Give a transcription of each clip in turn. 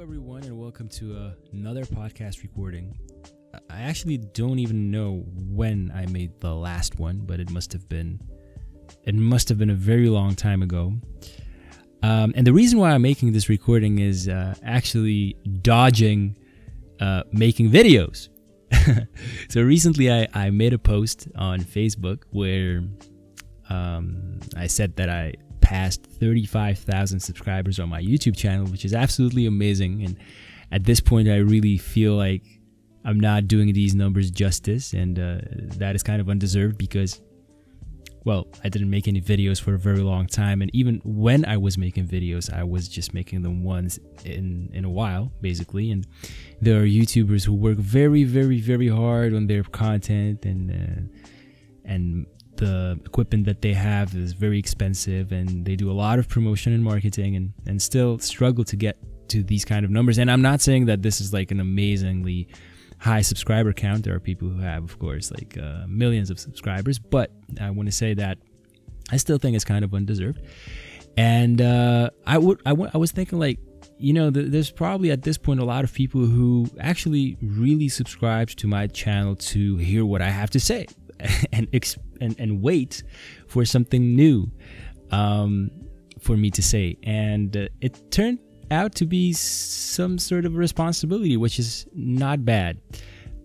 everyone, and welcome to uh, another podcast recording. I actually don't even know when I made the last one, but it must have been it must have been a very long time ago. Um, and the reason why I'm making this recording is uh, actually dodging uh, making videos. so recently, I, I made a post on Facebook where um, I said that I passed 35,000 subscribers on my YouTube channel, which is absolutely amazing. And at this point, I really feel like I'm not doing these numbers justice, and uh, that is kind of undeserved because, well, I didn't make any videos for a very long time, and even when I was making videos, I was just making them once in in a while, basically. And there are YouTubers who work very, very, very hard on their content and uh, and the equipment that they have is very expensive and they do a lot of promotion and marketing and, and still struggle to get to these kind of numbers. And I'm not saying that this is like an amazingly high subscriber count. There are people who have, of course, like uh, millions of subscribers, but I want to say that I still think it's kind of undeserved. And uh, I would, was thinking like, you know, th- there's probably at this point a lot of people who actually really subscribe to my channel to hear what I have to say and ex- and, and wait for something new um, for me to say. And uh, it turned out to be some sort of responsibility, which is not bad,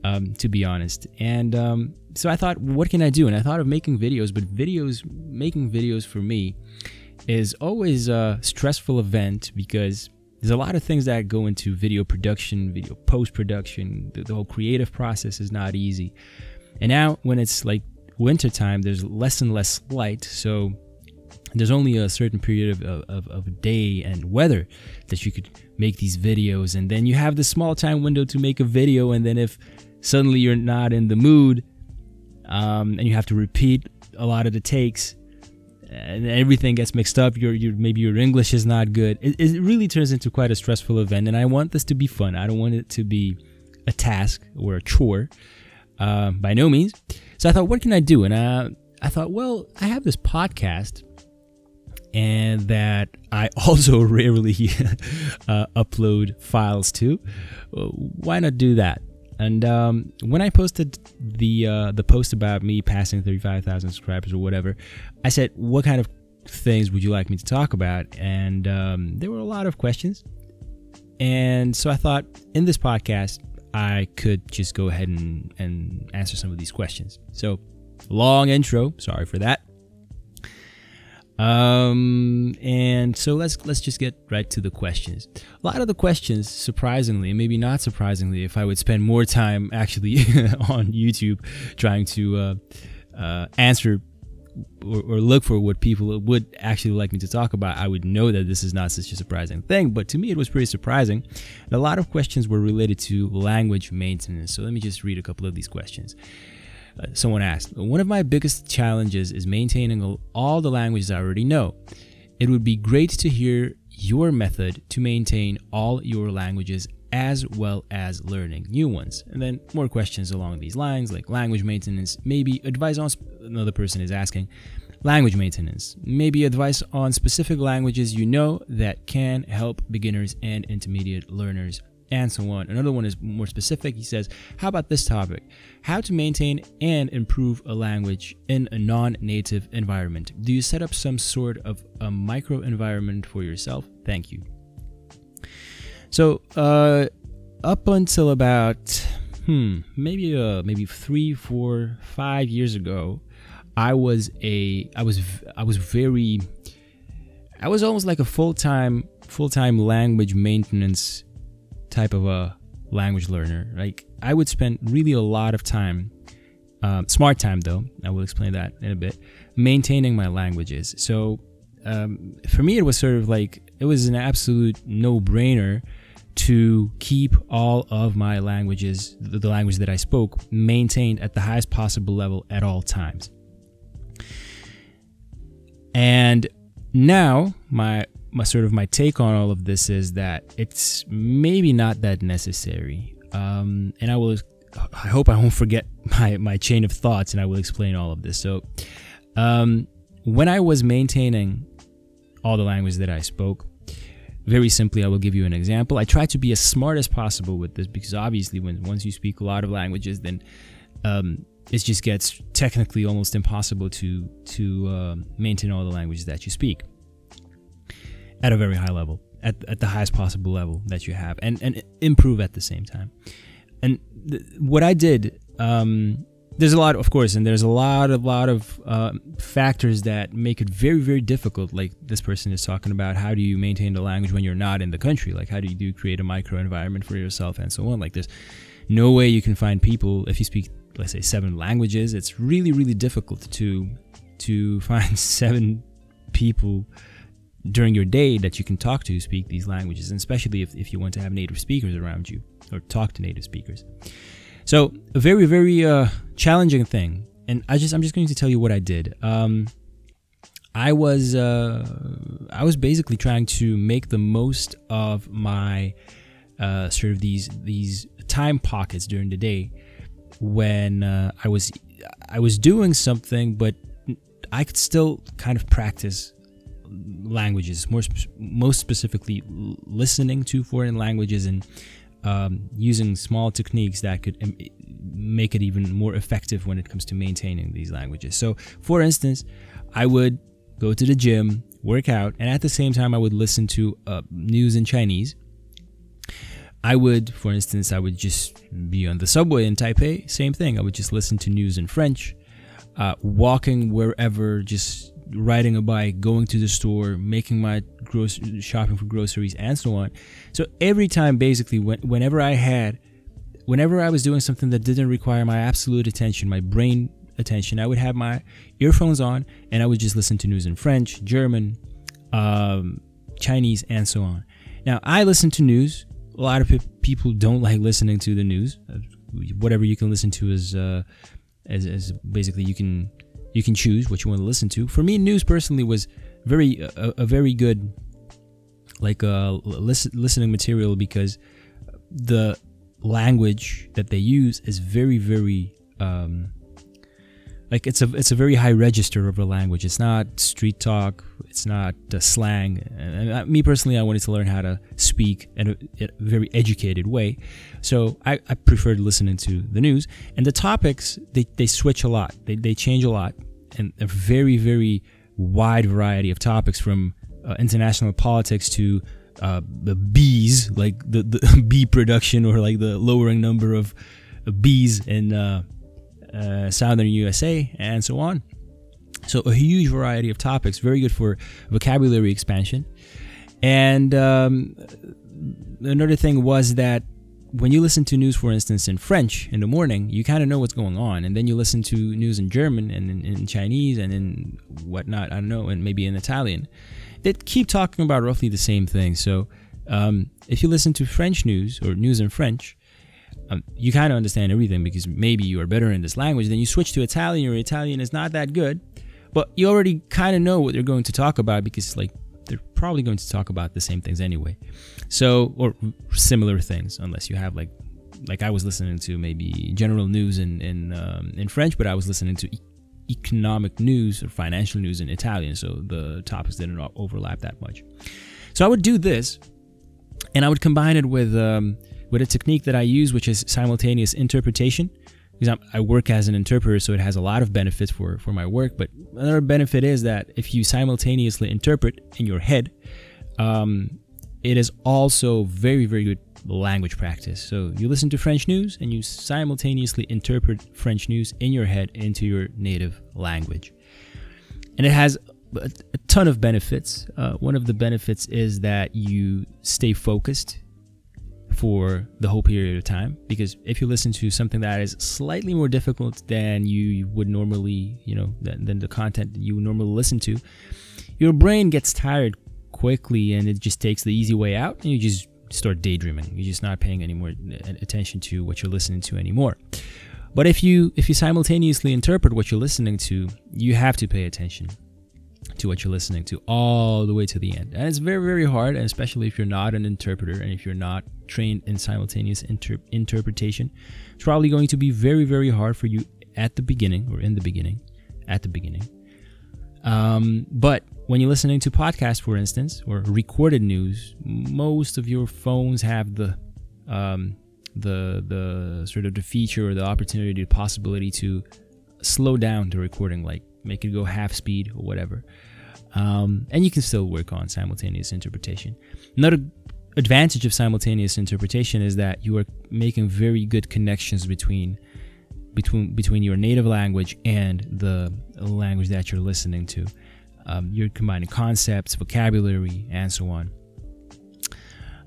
um, to be honest. And um, so I thought, what can I do? And I thought of making videos, but videos, making videos for me is always a stressful event because there's a lot of things that go into video production, video post production. The, the whole creative process is not easy. And now, when it's like wintertime, there's less and less light. So there's only a certain period of, of, of day and weather that you could make these videos. And then you have the small time window to make a video. And then if suddenly you're not in the mood um, and you have to repeat a lot of the takes, and everything gets mixed up. Your, your maybe your English is not good. It, it really turns into quite a stressful event, and I want this to be fun. I don't want it to be a task or a chore, uh, by no means. So I thought, what can I do? And I, I thought, well, I have this podcast and that I also rarely uh, upload files to. Why not do that? And um, when I posted the uh, the post about me passing 35,000 subscribers or whatever, I said, what kind of things would you like me to talk about? And um, there were a lot of questions. And so I thought, in this podcast, I could just go ahead and, and answer some of these questions. So, long intro. Sorry for that. Um, and so let's let's just get right to the questions. A lot of the questions, surprisingly, and maybe not surprisingly, if I would spend more time actually on YouTube trying to uh, uh, answer or, or, look for what people would actually like me to talk about, I would know that this is not such a surprising thing. But to me, it was pretty surprising. And a lot of questions were related to language maintenance. So let me just read a couple of these questions. Uh, someone asked, One of my biggest challenges is maintaining all the languages I already know. It would be great to hear your method to maintain all your languages as well as learning new ones. And then more questions along these lines, like language maintenance, maybe advice on another person is asking language maintenance, maybe advice on specific languages you know that can help beginners and intermediate learners. And so on. Another one is more specific. He says, How about this topic? How to maintain and improve a language in a non native environment. Do you set up some sort of a micro environment for yourself? Thank you. So, uh, up until about hmm, maybe uh, maybe three, four, five years ago, I was a I was I was very I was almost like a full time full time language maintenance type of a language learner. Like I would spend really a lot of time, um, smart time though. I will explain that in a bit. Maintaining my languages. So um, for me, it was sort of like it was an absolute no brainer to keep all of my languages, the language that I spoke, maintained at the highest possible level at all times. And now my my sort of my take on all of this is that it's maybe not that necessary. Um, and I will I hope I won't forget my my chain of thoughts and I will explain all of this. So um, when I was maintaining all the language that I spoke, very simply, I will give you an example. I try to be as smart as possible with this because obviously, when once you speak a lot of languages, then um, it just gets technically almost impossible to to uh, maintain all the languages that you speak at a very high level, at, at the highest possible level that you have, and and improve at the same time. And th- what I did, um, there's a lot, of course, and there's a lot, a lot of uh, factors that make it very, very difficult. Like this person is talking about, how do you maintain the language when you're not in the country? Like how do you do create a micro environment for yourself and so on? Like there's no way you can find people if you speak let's say seven languages it's really really difficult to to find seven people during your day that you can talk to speak these languages and especially if, if you want to have native speakers around you or talk to native speakers. So a very very uh, challenging thing and i just i'm just going to tell you what i did. Um, i was uh, i was basically trying to make the most of my uh, sort of these these time pockets during the day when uh, I was I was doing something, but I could still kind of practice languages, more sp- most specifically listening to foreign languages and um, using small techniques that could um, make it even more effective when it comes to maintaining these languages. So, for instance, I would go to the gym, work out, and at the same time, I would listen to uh, news in Chinese I would, for instance, I would just be on the subway in Taipei, same thing. I would just listen to news in French, uh, walking wherever, just riding a bike, going to the store, making my gross shopping for groceries, and so on. So every time, basically, when, whenever I had, whenever I was doing something that didn't require my absolute attention, my brain attention, I would have my earphones on and I would just listen to news in French, German, um, Chinese, and so on. Now, I listen to news a lot of people don't like listening to the news. Uh, whatever you can listen to is, uh, as, as basically you can you can choose what you want to listen to. For me, news personally was very a, a very good like uh, listen, listening material because the language that they use is very very um, like it's a it's a very high register of a language. It's not street talk. It's not uh, slang. And, uh, me personally, I wanted to learn how to speak in a, in a very educated way, so I, I, preferred listening to the news. And the topics they, they switch a lot. They they change a lot, and a very very wide variety of topics from uh, international politics to uh, the bees, like the, the bee production or like the lowering number of bees in uh, southern USA, and so on. So, a huge variety of topics, very good for vocabulary expansion. And um, another thing was that when you listen to news, for instance, in French in the morning, you kind of know what's going on. And then you listen to news in German and in, in, Chinese and in whatnot, I don't know, and maybe in Italian. They keep talking about roughly the same thing. So um, if you listen to French news or news in French, um, you kind of understand everything because maybe you are better in this language. Then you switch to Italian, your Italian is not that good, but you already kind of know what they're going to talk about because like they're probably going to talk about the same things anyway. So or similar things, unless you have like like I was listening to maybe general news in in um, in French, but I was listening to e- economic news or financial news in Italian, so the topics didn't overlap that much. So I would do this, and I would combine it with um, with a technique that I use, which is simultaneous interpretation. Because I'm, i work as an interpreter, so it has a lot of benefits for, for my work. But another benefit is that if you simultaneously interpret in your head, um, it is also very, very good language practice. So you listen to French news and you simultaneously interpret French news in your head into your native language. And it has a, ton of benefits. Uh, one of the benefits is that you stay focused for the whole period of time. Because if you listen to something that is slightly more difficult than you would normally you know than, than the content that you would normally listen to your brain gets tired quickly and it just takes the easy way out and you just start daydreaming. You're just not paying any more attention to what you're listening to anymore. But if you if you simultaneously interpret what you're listening to you have to pay attention to what you're listening to all the way to the end. And it's very, very hard, and especially if you're not an interpreter and if you're not trained in simultaneous inter- interpretation. It's probably going to be very, very hard for you at the beginning or in the beginning, at the beginning. Um, but when you're listening to podcasts, for instance, or recorded news, most of your phones have the um, the the sort of the feature or the opportunity, the possibility to slow down the recording, like make it go half speed or whatever. Um, and you can still work on simultaneous interpretation. Another advantage of simultaneous interpretation is that you are making very good connections between between between your native language and the language that you're listening to. Um, you're combining concepts, vocabulary, and so on.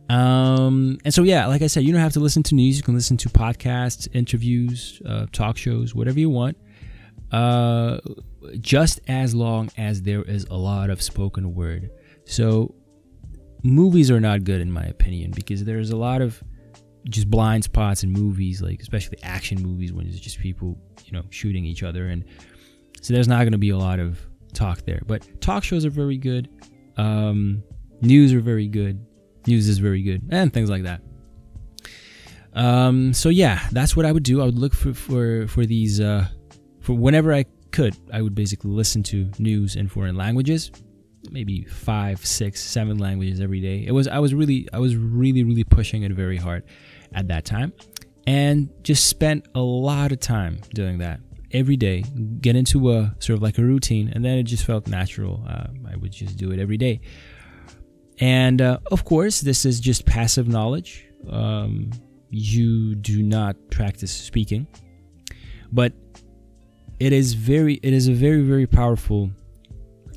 Um, and so, yeah, like I said, you don't have to listen to news. You can listen to podcasts, interviews, uh, talk shows, whatever you want. Uh, just as long as there is a lot of spoken word. So, movies are not good in my opinion because there's a lot of just blind spots in movies, like especially action movies when it's just people, you know, shooting each other, and so there's not going to be a lot of talk there. But talk shows are very good. Um, news are very good. News is very good, and things like that. Um, so yeah, that's what I would do. I would look for for for these uh, for whenever I could. I would basically listen to news in foreign languages, maybe five, six, seven languages every day. It was I was really I was really really pushing it very hard at that time, and just spent a lot of time doing that every day. Get into a sort of like a routine, and then it just felt natural. Uh, I would just do it every day. And uh, of course, this is just passive knowledge. Um, you do not practice speaking, but it is very, it is a very, very powerful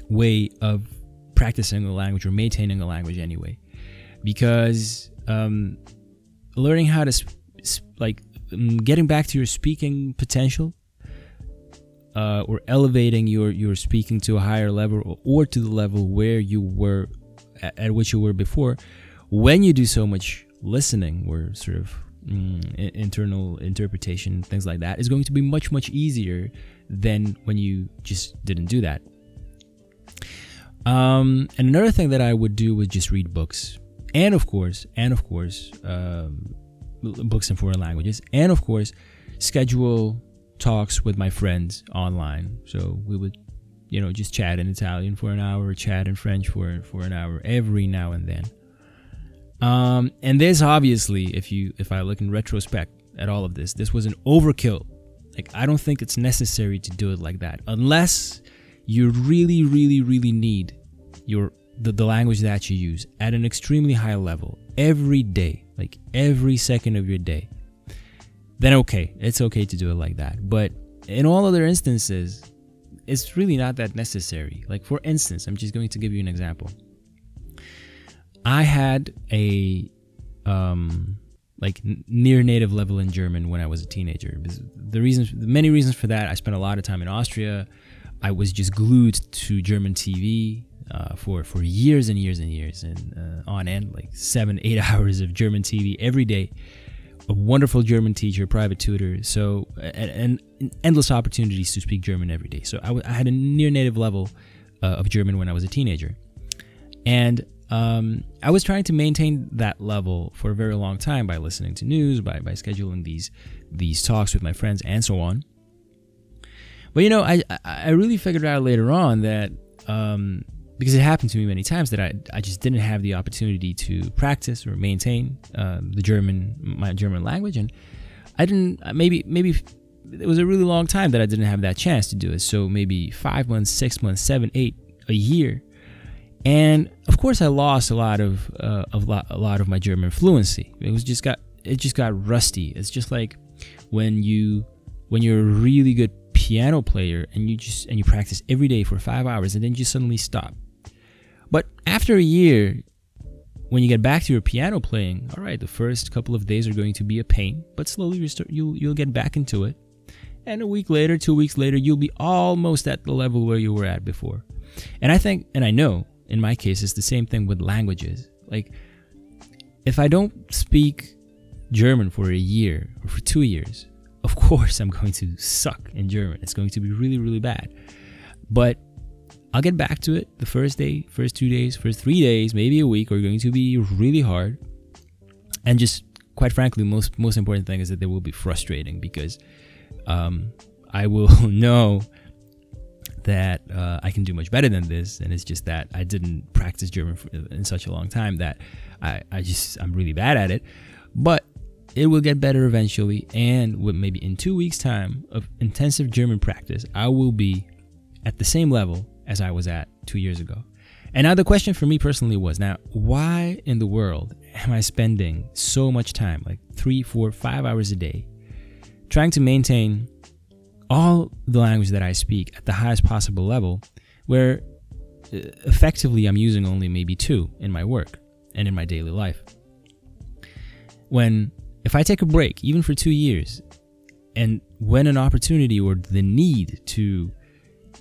way of practicing a language or maintaining a language anyway, because um, learning how to sp- sp- like um, getting back to your speaking potential uh, or elevating your your speaking to a higher level or, or to the level where you were at, at which you were before, when you do so much listening or sort of mm, internal interpretation, things like that, is going to be much, much easier than when you just didn't do that. Um, and another thing that I would do was just read books, and of course, and of course, um, books in foreign languages, and of course, schedule talks with my friends online. So we would you know, just chat in Italian for an hour, chat in French for for an hour every now and then. Um, and this obviously, if you if I look in retrospect at all of this, this was an overkill. Like I don't think it's necessary to do it like that unless you really, really, really need your the, the language that you use at an extremely high level every day, like every second of your day. Then okay, it's okay to do it like that. But in all other instances, it's really not that necessary. Like, for instance, I'm just going to give you an example. I had a um, like near native level in German when I was a teenager. The reasons, many reasons for that, I spent a lot of time in Austria. I was just glued to German TV uh, for for years and years and years and uh, on end, like seven, eight hours of German TV every day a wonderful German teacher, private tutor, so and, and endless opportunities to speak German every day. So I, w- I had a near native level uh, of German when I was a teenager, and um, I was trying to maintain that level for a very long time by listening to news, by by scheduling these these talks with my friends, and so on. But you know, I I really figured out later on that um, because it happened to me many times that I, I just didn't have the opportunity to practice or maintain um, the German my German language and I didn't maybe maybe it was a really long time that I didn't have that chance to do it so maybe five months six months seven eight a year and of course I lost a lot of uh, a lot of my German fluency it was just got it just got rusty it's just like when you when you're a really good piano player and you just and you practice every day for five hours and then you suddenly stop but after a year, when you get back to your piano playing, all right, the first couple of days are going to be a pain, but slowly you start, you'll you'll get back into it. And a week later, two weeks later, you'll be almost at the level where you were at before. And I think, and I know, in my case, it's the same thing with languages. Like, if I don't speak German for a year or for two years, of course I'm going to suck in German. It's going to be really, really bad. But I'll get back to it. The first day, first two days, first three days, maybe a week are going to be really hard. And just quite frankly, most most important thing is that they will be frustrating because um, I will know that uh, I can do much better than this, and it's just that I didn't practice German in such a long time that I, I just I'm really bad at it. But it will get better eventually, and with maybe in two weeks' time of intensive German practice, I will be at the same level as I was at two years ago. And now the question for me personally was now, why in the world am I spending so much time, like three, four, five hours a day, trying to maintain all the language that I speak at the highest possible level, where uh, effectively I'm using only maybe two in my work and in my daily life. When, if I take a break, even for two years, and when an opportunity or the need to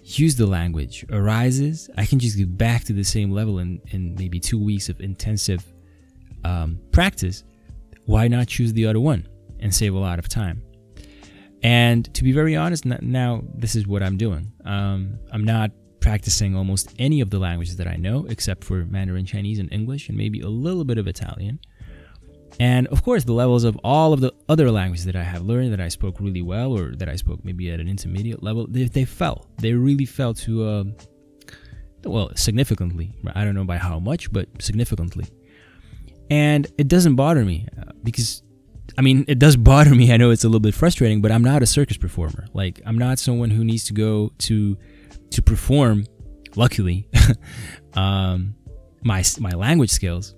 use the language arises, I can just get back to the same level in, in maybe two weeks of intensive um, practice. Why not choose the other one and save a lot of time? And to be very honest, now this is what I'm doing. Um, I'm not practicing almost any of the languages that I know, except for Mandarin Chinese and English, and maybe a little bit of Italian. And of course, the levels of all of the other languages that I have learned that I spoke really well, or that I spoke maybe at an intermediate level, they, they fell. They really fell to, uh, well, significantly. I don't know by how much, but significantly. And it doesn't bother me uh, because I mean, it does bother me. I know it's a little bit frustrating, but I'm not a circus performer. Like, I'm not someone who needs to go to to perform. Luckily, um, my my language skills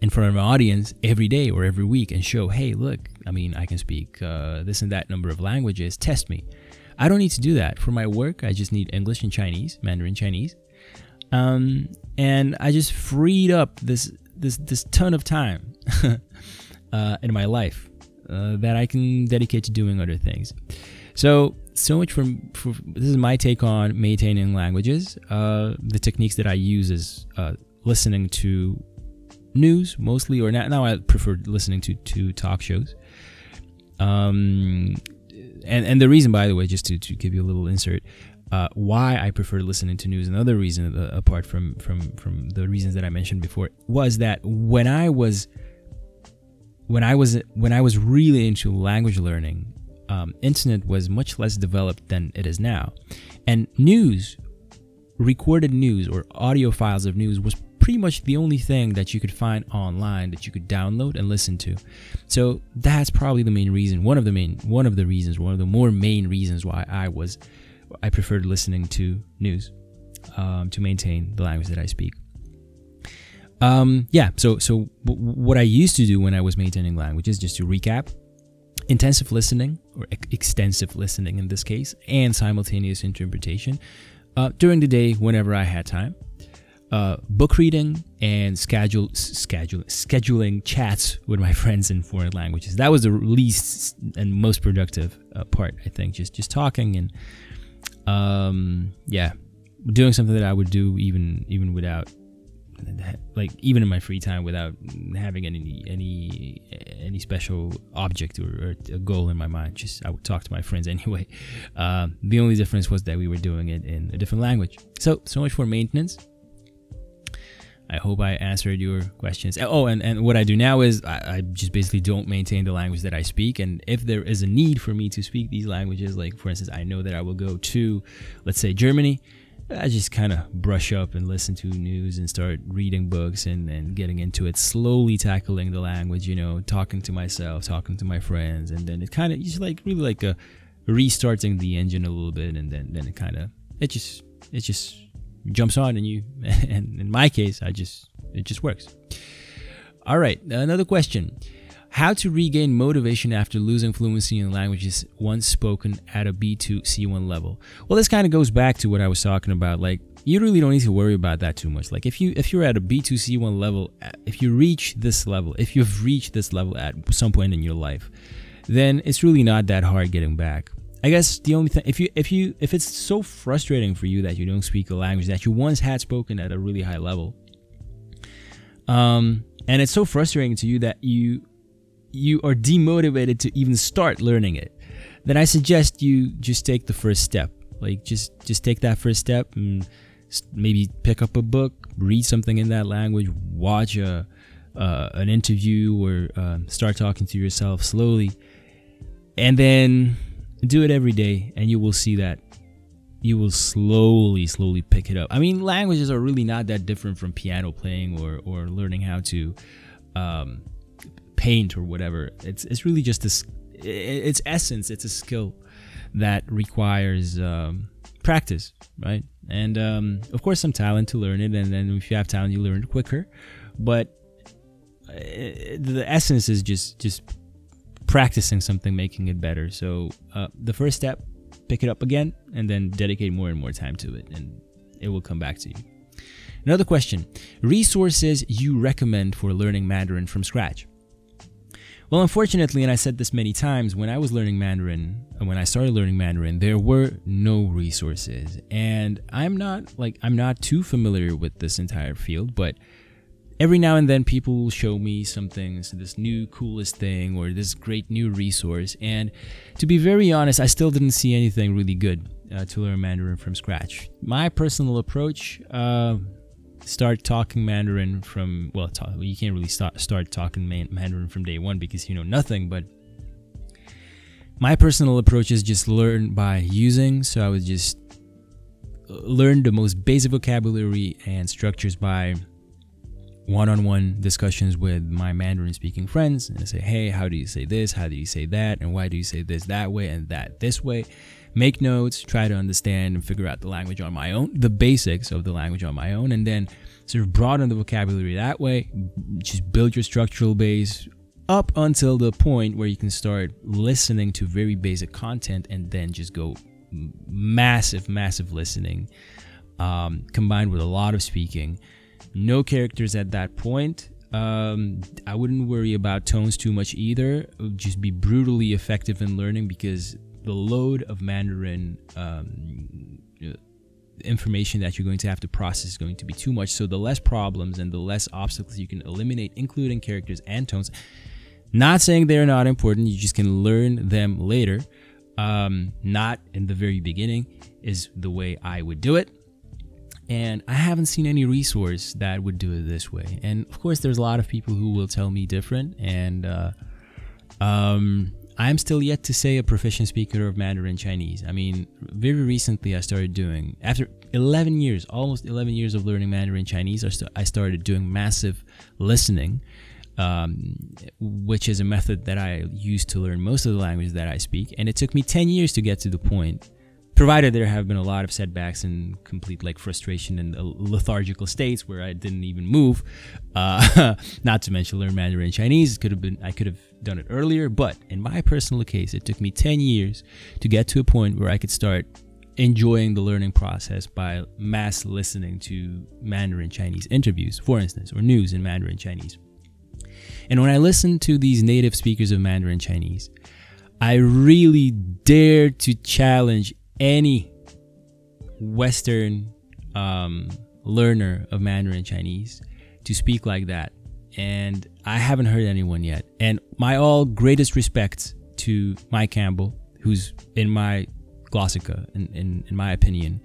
in front of an audience every day or every week and show, hey, look, I mean, I can speak uh, this and that number of languages. Test me. I don't need to do that for my work. I just need English and Chinese, Mandarin Chinese, um, and I just freed up this this this ton of time uh, in my life uh, that I can dedicate to doing other things. So, so much from, for, this is my take on maintaining languages. Uh, the techniques that I use is uh, listening to news mostly, or now, now I prefer listening to to talk shows. Um, and and the reason, by the way, just to, to give you a little insert, uh, why I prefer listening to news. Another reason, uh, apart from from from the reasons that I mentioned before, was that when I was when I was when I was really into language learning, um, internet was much less developed than it is now, and news, recorded news or audio files of news was pretty much the only thing that you could find online that you could download and listen to. So that's probably the main reason, one of the main, one of the reasons, one of the more main reasons why I was, I preferred listening to news um, to maintain the language that I speak. Um, yeah, so so what I used to do when I was maintaining languages, just to recap, intensive listening or ex- extensive listening in this case, and simultaneous interpretation uh, during the day whenever I had time. Uh, book reading and schedule schedule scheduling chats with my friends in foreign languages. That was the least and most productive uh, part, I think. Just just talking and um, yeah, doing something that I would do even even without like even in my free time without having any any any special object or, or a goal in my mind just i would talk to my friends anyway uh, the only difference was that we were doing it in a different language so so much for maintenance I hope I answered your questions. Oh, and, and what I do now is I, I, just basically don't maintain the language that I speak. And if there is a need for me to speak these languages, like for instance, I know that I will go to, let's say, Germany, I just kind of brush up and listen to news and start reading books and, and getting into it, slowly tackling the language, you know, talking to myself, talking to my friends, and then it kind of just like really like a restarting the engine a little bit, and then then it kind of it just it just jumps on, and you and in my case, I just it just works. All right, another question. How to regain motivation after losing fluency in languages once spoken at a B2 C1 level. Well, this kind of goes back to what I was talking about. Like, you really don't need to worry about that too much. Like, if you if you're at a B2 C1 level, if you reach this level, if you've reached this level at some point in your life, then it's really not that hard getting back. I guess the only thing if you if you if it's so frustrating for you that you don't speak a language that you once had spoken at a really high level, um, and it's so frustrating to you that you you are demotivated to even start learning it, then I suggest you just take the first step. Like just just take that first step and maybe pick up a book, read something in that language, watch a uh, an interview, or uh, start talking to yourself slowly, and then do it every day, and you will see that you will slowly, slowly pick it up. I mean, languages are really not that different from piano playing or or learning how to um, paint or whatever. It's it's really just this. It's essence. It's a skill that requires um, practice, right? And um, of course, some talent to learn it. And then if you have talent, you learn it quicker. But uh, the essence is just just practicing something, making it better. So uh, the first step, pick it up again, and then dedicate more and more time to it, and it will come back to you. Another question resources you recommend for learning Mandarin from scratch. Well, unfortunately, and I said this many times, when I was learning Mandarin, and when I started learning Mandarin, there were no resources. And I'm not like, I'm not too familiar with this entire field, but every now and then people will show me something, so this new coolest thing or this great new resource. And to be very honest, I still didn't see anything really good uh, to learn Mandarin from scratch. My personal approach, uh, start talking Mandarin from well, talk, you can't really start start talking Mandarin from day one because you know nothing. But my personal approach is just learn by using. So I would just learn the most basic vocabulary and structures by one-on-one discussions with my Mandarin speaking friends and say, "Hey, how do you say this? How do you say that? And why do you say this that way and that this way?" Make notes, try to understand and figure out the language on my own, the basics of the language on my own, and then sort of broaden the vocabulary that way. Just build your structural base up until the point where you can start listening to very basic content and then just go massive, massive listening um, combined with a lot of speaking no characters at that point. Um, I wouldn't worry about tones too much either. Just be brutally effective in learning because the load of Mandarin um, information that you're going to have to process is going to be too much. So the less problems and the less obstacles you can eliminate, including characters and tones. Not saying they're not important. You just can learn them later. Um, not in the very beginning is the way I would do it and I haven't seen any resource that would do it this way. And of course, there's a lot of people who will tell me different, and uh, um, I'm still yet to say a proficient speaker of Mandarin Chinese. I mean, very recently I started doing after 11 years, almost 11 years of learning Mandarin Chinese. I started doing massive listening. Um, which is a method that I use to learn most of the languages that I speak. And it took me 10 years to get to the point provided there have been a lot of setbacks and complete like frustration and lethargical states where I didn't even move. Uh, not to mention learn Mandarin Chinese. Could have been I could have done it earlier, but in my personal case, it took me 10 years to get to a point where I could start enjoying the learning process by mass listening to Mandarin Chinese interviews, for instance, or news in Mandarin Chinese. And when I listened to these native speakers of Mandarin Chinese, I really dared to challenge any Western um, learner of Mandarin Chinese to speak like that. And I haven't heard anyone yet. And my all greatest respects to Mike Campbell, who's in my Glossika, in, in, in my opinion,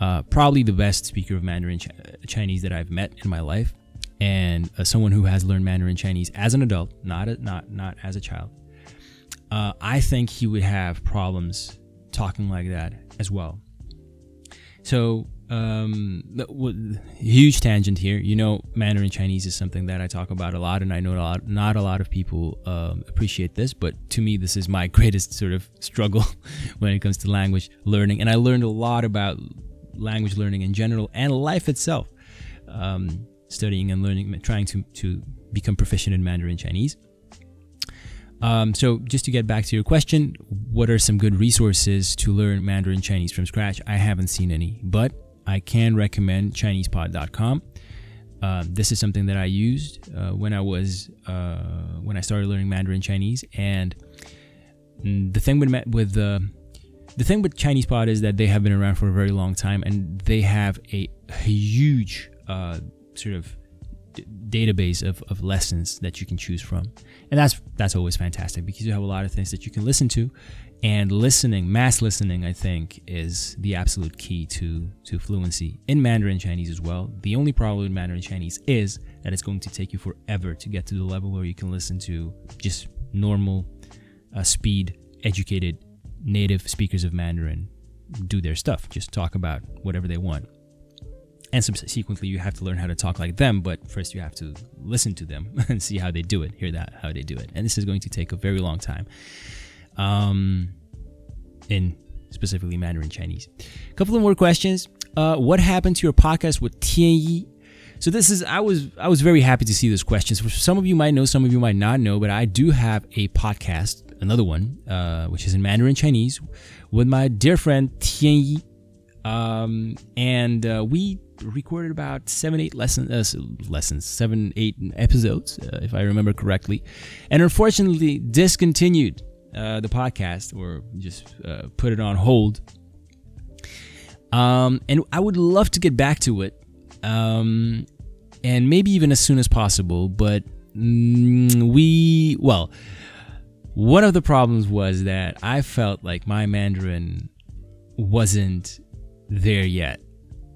uh, probably the best speaker of Mandarin Ch- Chinese that I've met in my life, and uh, someone who has learned Mandarin Chinese as an adult, not a, not not as a child. Uh, I think he would have problems talking like that as well. So, um, huge tangent here. You know, Mandarin Chinese is something that I talk about a lot, and I know a lot, not a lot of people um, appreciate this, but to me, this is my greatest sort of struggle when it comes to language learning. And I learned a lot about language learning in general and life itself, um, studying and learning, trying to, to become proficient in Mandarin Chinese. Um, so, just to get back to your question, what are some good resources to learn Mandarin Chinese from scratch? I haven't seen any, but I can recommend ChinesePod.com. Uh, this is something that I used uh, when I was uh, when I started learning Mandarin Chinese, and the thing with with the the thing with Chinese Pod is that they have been around for a very long time, and they have a huge uh, sort of database of, of lessons that you can choose from. And that's that's always fantastic because you have a lot of things that you can listen to. And listening mass listening i think is the absolute key to to fluency in mandarin chinese as well. The only problem with mandarin chinese is that it's going to take you forever to get to the level where you can listen to just normal uh, speed educated native speakers of mandarin do their stuff, just talk about whatever they want. And subsequently, you have to learn how to talk like them, but first you have to listen to them and see how they do it, hear that how they do it. And this is going to take a very long time. Um, in specifically Mandarin Chinese. A couple of more questions. Uh, what happened to your podcast with Tian Yi? So this is I was I was very happy to see this question. So some of you might know, some of you might not know, but I do have a podcast, another one, uh, which is in Mandarin Chinese, with my dear friend Tian Yi, um, and uh, we recorded about seven, eight lessons, uh, lessons, seven, eight episodes, uh, if I remember correctly, and unfortunately discontinued uh, the podcast or just uh, put it on hold. Um, and I would love to get back to it, um, and maybe even as soon as possible. But mm, we, well, one of the problems was that I felt like my Mandarin wasn't there yet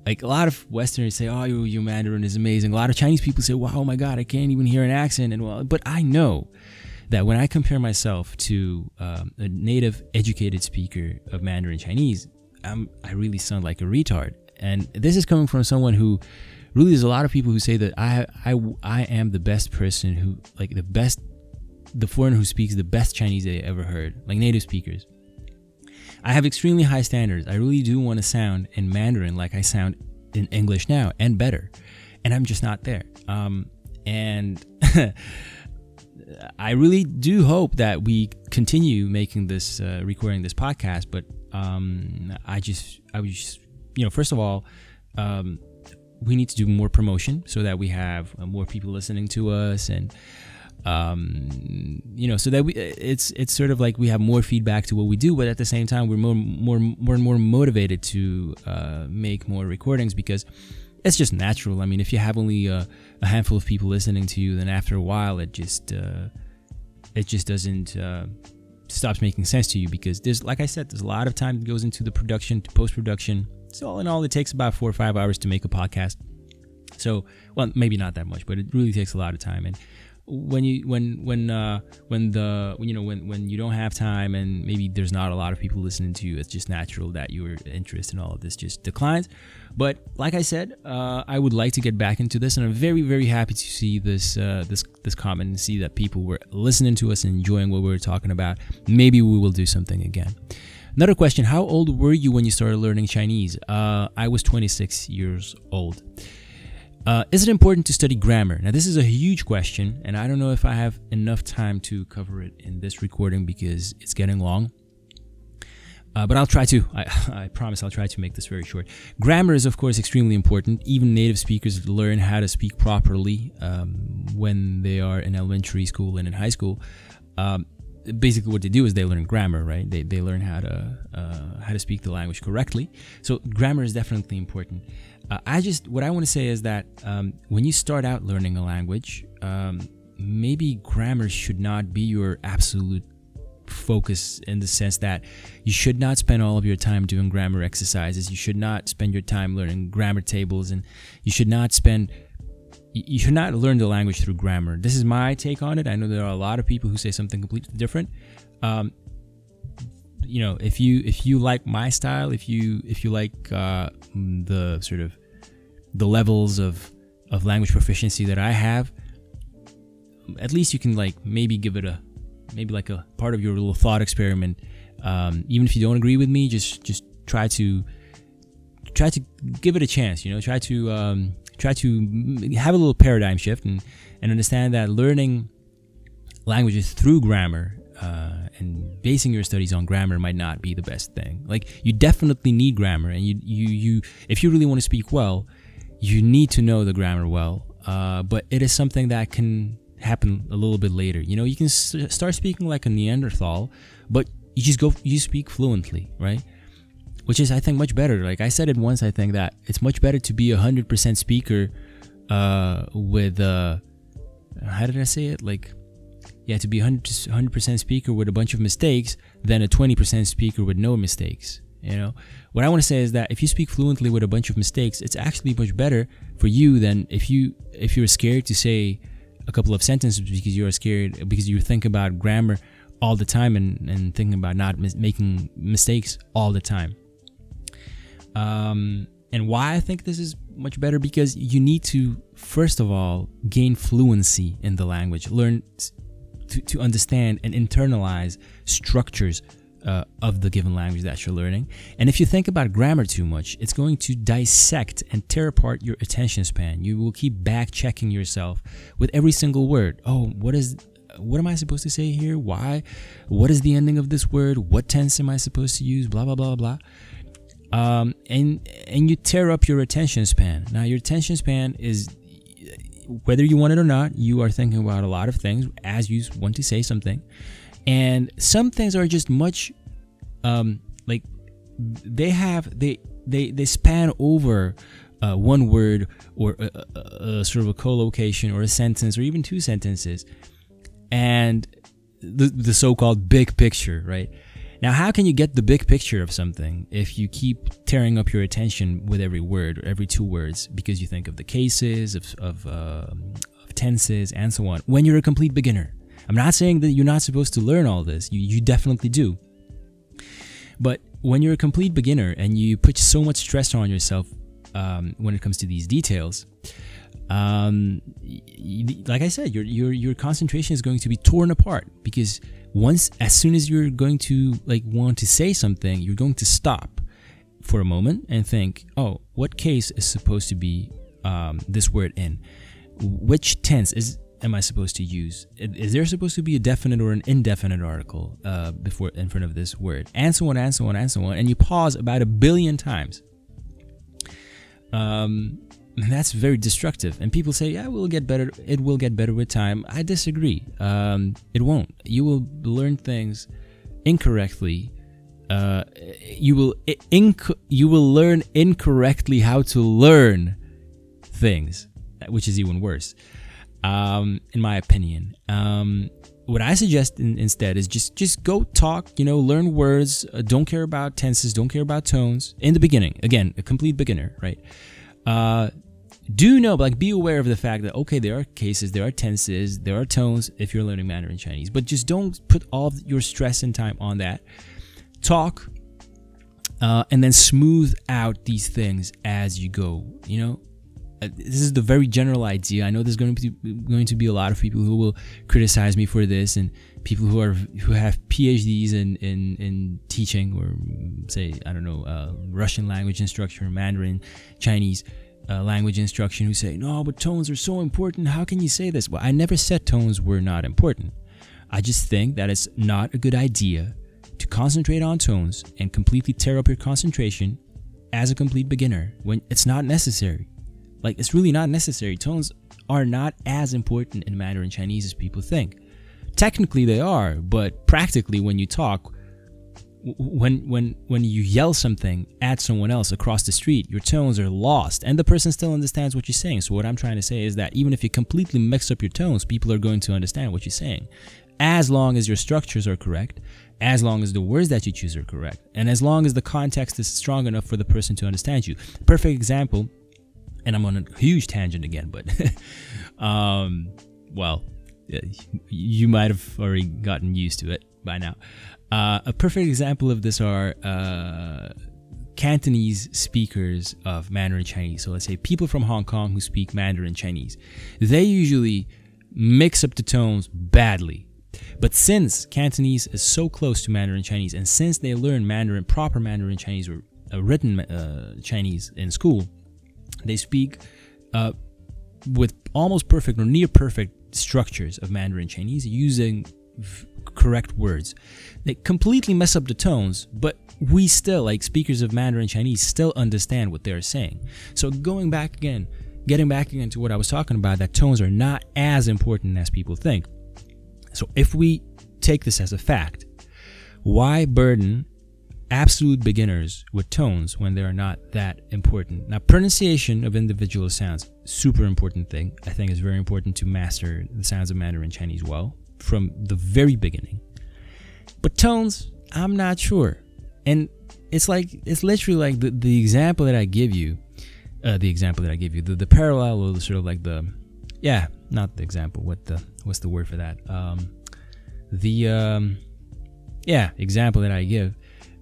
like a lot of Westerners say, "Oh, your, Mandarin is amazing." A lot of Chinese people say, "Wow, oh my God, I can't even hear an accent." And well, but I know that when I compare myself to um, a native educated speaker of Mandarin Chinese, I'm, I really sound like a retard. And this is coming from someone who really there's a lot of people who say that I I I am the best person who like the best the foreigner who speaks the best Chinese they ever heard, like native speakers. I have extremely high standards. I really do want to sound in Mandarin like I sound in English now and better. And I'm just not there. Um, and I really do hope that we continue making this, uh, recording this podcast. But um, I just, I was, just, you know, first of all, um, we need to do more promotion so that we have uh, more people listening to us and um, you know, so that we it's it's sort of like we have more feedback to what we do, but at the same time we're more more more and more motivated to uh, make more recordings because it's just natural. I mean, if you have only a, a, handful of people listening to you, then after a while it just uh, it just doesn't uh, stops making sense to you because there's like I said, there's a lot of time that goes into the production to post production. So all in all, it takes about four or five hours to make a podcast. So well, maybe not that much, but it really takes a lot of time and when you when when uh when the when you know when when you don't have time and maybe there's not a lot of people listening to you it's just natural that your interest in all of this just declines but like i said uh i would like to get back into this and i'm very very happy to see this uh this this comment and see that people were listening to us and enjoying what we were talking about maybe we will do something again Another question How old were you when you started learning Chinese? Uh, I was 26 years old. Uh, is it important to study grammar? Now, this is a huge question, and I don't know if I have enough time to cover it in this recording because it's getting long. Uh, but I'll try to. I, I, promise I'll try to make this very short. Grammar is, of course, extremely important. Even native speakers learn how to speak properly um, when they are in elementary school and in high school. Um, basically, what they do is they learn grammar, right? They, they learn how to uh, how to speak the language correctly. So grammar is definitely important. Uh, I just what I want to say is that um, when you start out learning a language, um, maybe grammar should not be your absolute focus in the sense that you should not spend all of your time doing grammar exercises. You should not spend your time learning grammar tables, and you should not spend you should not learn the language through grammar. This is my take on it. I know there are a lot of people who say something completely different. Um, you know if you if you like my style if you if you like uh, the sort of the levels of of language proficiency that I have at least you can like maybe give it a maybe like a part of your little thought experiment. Um, even if you don't agree with me just just try to try to give it a chance you know try to um, try to have a little paradigm shift and and understand that learning languages through grammar uh, and basing your studies on grammar might not be the best thing. Like you definitely need grammar, and you you you if you really want to speak well, you need to know the grammar well. Uh, but it is something that can happen a little bit later. You know, you can st- start speaking like a Neanderthal, but you just go you speak fluently, right? Which is I think much better. Like I said it once, I think that it's much better to be a hundred percent speaker uh, with uh, how did I say it like yeah, to be 100 percent speaker with a bunch of mistakes than a 20% speaker with no mistakes. You know, what I want to say is that if you speak fluently with a bunch of mistakes, it's actually much better for you than if you if you're scared to say a couple of sentences because you're scared because you think about grammar all the time and, and thinking about not mis- making mistakes all the time. Um, and why I think this is much better because you need to first of all gain fluency in the language, learn to, to understand and internalize structures uh, of the given language that you're learning. And if you think about grammar too much, it's going to dissect and tear apart your attention span. You will keep back checking yourself with every single word. Oh, what is what am I supposed to say here? Why? What is the ending of this word? What tense am I supposed to use? Blah blah blah blah. Um, and and you tear up your attention span. Now your attention span is whether you want it or not, you are thinking about a lot of things as you want to say something. And some things are just much um like they have they they they span over uh, one word or a, a, a sort of a collocation or a sentence or even two sentences. And the, the so-called big picture right now how can you get the big picture of something if you keep tearing up your attention with every word or every two words because you think of the cases of, of, uh, of tenses and so on when you're a complete beginner I'm not saying that you're not supposed to learn all this. You, you definitely do. But when you're a complete beginner and you put so much stress on yourself um, when it comes to these details, um, like I said, your your your concentration is going to be torn apart because once, as soon as you're going to like want to say something, you're going to stop for a moment and think, oh, what case is supposed to be um, this word in? Which tense is am I supposed to use? Is there supposed to be a definite or an indefinite article uh, before in front of this word? And so on, and so on, and. And you pause about a billion times. Um, that's very destructive. And people say, "Yeah, we'll get better. It will get better with time." I disagree. Um, it won't. You will learn things incorrectly. Uh, you will inc- you will learn incorrectly how to learn things, which is even worse um, in my opinion. Um, what I suggest in, instead is just just go talk, you know, learn words. Uh, don't care about tenses. Don't care about tones in the beginning. Again, a complete beginner, right? Uh, do know, like, be aware of the fact that okay, there are cases, there are tenses, there are tones if you're learning Mandarin Chinese, but just don't put all your stress and time on that. Talk, uh, and then smooth out these things as you go. You know, uh, this is the very general idea. I know there's going to be going to be a lot of people who will criticize me for this, and people who are who have PhDs in in, in teaching or say I don't know uh, Russian language instruction Mandarin Chinese. Uh, language instruction who say no but tones are so important how can you say this well i never said tones were not important i just think that it's not a good idea to concentrate on tones and completely tear up your concentration as a complete beginner when it's not necessary like, it's really not necessary. Tones are not as important in Mandarin Chinese as people think. Technically, they are, but practically, when you talk, when when when you yell something at someone else across the street, your tones are lost, and the person still understands what you're saying. So what I'm trying to say is that even if you completely mix up your tones, people are going to understand what you're saying, as long as your structures are correct, as long as the words that you choose are correct, and as long as the context is strong enough for the person to understand you. Perfect example and I'm on a huge tangent again, but um, well, you might have already gotten used to it by now. Uh, a perfect example of this are uh, Cantonese speakers of Mandarin Chinese. So let's say people from Hong Kong who speak Mandarin Chinese. They usually mix up the tones badly. But since Cantonese is so close to Mandarin Chinese, and since they learn Mandarin, proper Mandarin Chinese or uh, written uh, Chinese in school, they speak uh, with almost perfect or near perfect structures of Mandarin Chinese using correct words. They completely mess up the tones, but we still, like speakers of Mandarin Chinese, still understand what they're saying. So going back again, getting back again to what I was talking about, that tones are not as important as people think. So if we take this as a fact, why burden absolute beginners with tones when they are not that important. Now, pronunciation of individual sounds, super important thing. I think it's very important to master the sounds of Mandarin Chinese well from the very beginning. But tones, I'm not sure. And it's like it's literally like the, the example that I give you, uh, the example that I give you, the, the parallel or the sort of like the yeah, not the example. What the what's the word for that? Um, the um, yeah, example that I give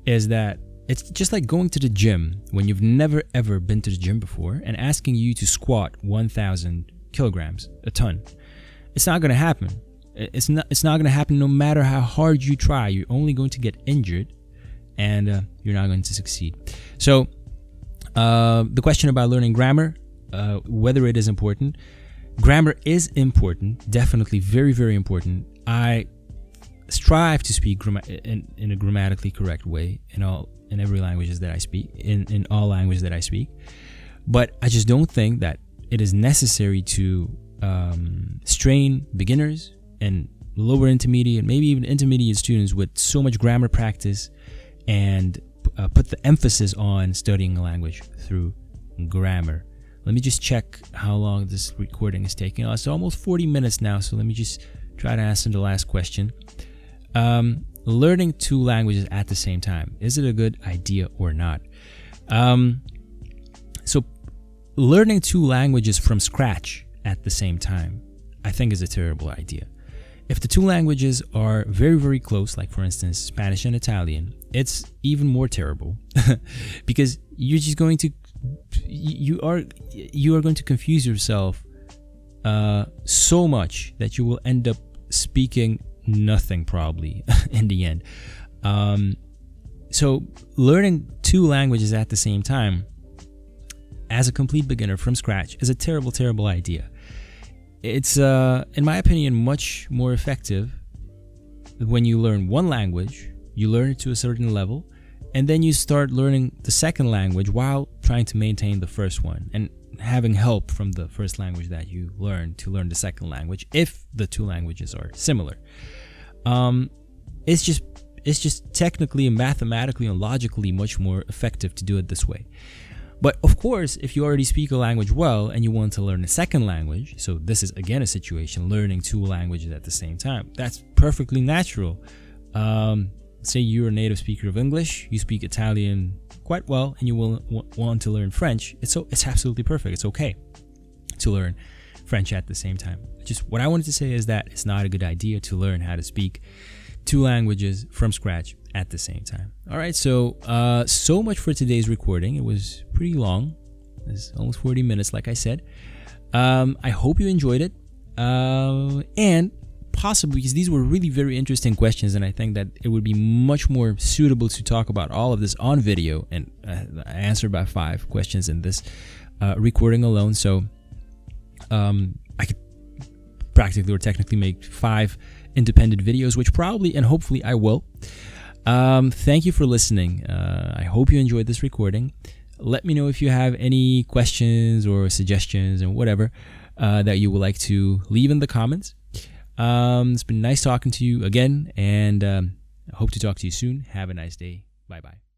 is that It's just like going to the gym when you've never ever been to the gym before and asking you to squat 1,000 kilograms, a ton. It's not going to happen. It's not. It's not going to happen no matter how hard you try. You're only going to get injured, and uh, you're not going to succeed. So, uh, the question about learning grammar, uh, whether it is important, grammar is important. Definitely, very, very important. I strive to speak in, in a grammatically correct way in all in every languages that I speak in in all languages that I speak. But I just don't think that it is necessary to um, strain beginners and lower intermediate, maybe even intermediate students with so much grammar practice and uh, put the emphasis on studying a language through grammar. Let me just check how long this recording is taking. Oh, it's almost 40 minutes now, so let me just try to answer the last question. Um, learning two languages at the same time is it a good idea or not? Um, so, learning two languages from scratch at the same time, I think, is a terrible idea. If the two languages are very, very close, like for instance Spanish and Italian, it's even more terrible because you're just going to you are you are going to confuse yourself uh, so much that you will end up speaking nothing probably in the end. Um, so learning two languages at the same time as a complete beginner from scratch is a terrible, terrible idea. It's, uh, in my opinion, much more effective when you learn one language, you learn it to a certain level, and then you start learning the second language while trying to maintain the first one and having help from the first language that you learn to learn the second language if the two languages are similar. Um, it's just it's just technically and mathematically and logically much more effective to do it this way. But of course, if you already speak a language well and you want to learn a second language, so this is again a situation learning two languages at the same time, that's perfectly natural. Um, say you're a native speaker of English, you speak Italian quite well, and you will want to learn French. It's so it's absolutely perfect. It's okay to learn French at the same time. Just what I wanted to say is that it's not a good idea to learn how to speak two languages from scratch at the same time. All right, so uh, so much for today's recording. It was pretty long. It's almost 40 minutes, like I said. Um, I hope you enjoyed it, uh, and possibly because these were really very interesting questions, and I think that it would be much more suitable to talk about all of this on video and uh, answer by five questions in this uh, recording alone. So um, I could practically or technically make five independent videos, which probably and hopefully I will. Um, thank you for listening. Uh, I hope you enjoyed this recording. Let me know if you have any questions or suggestions and whatever uh, that you would like to leave in the comments. Um, it's been nice talking to you again, and um, I hope to talk to you soon. Have a nice day. Bye bye.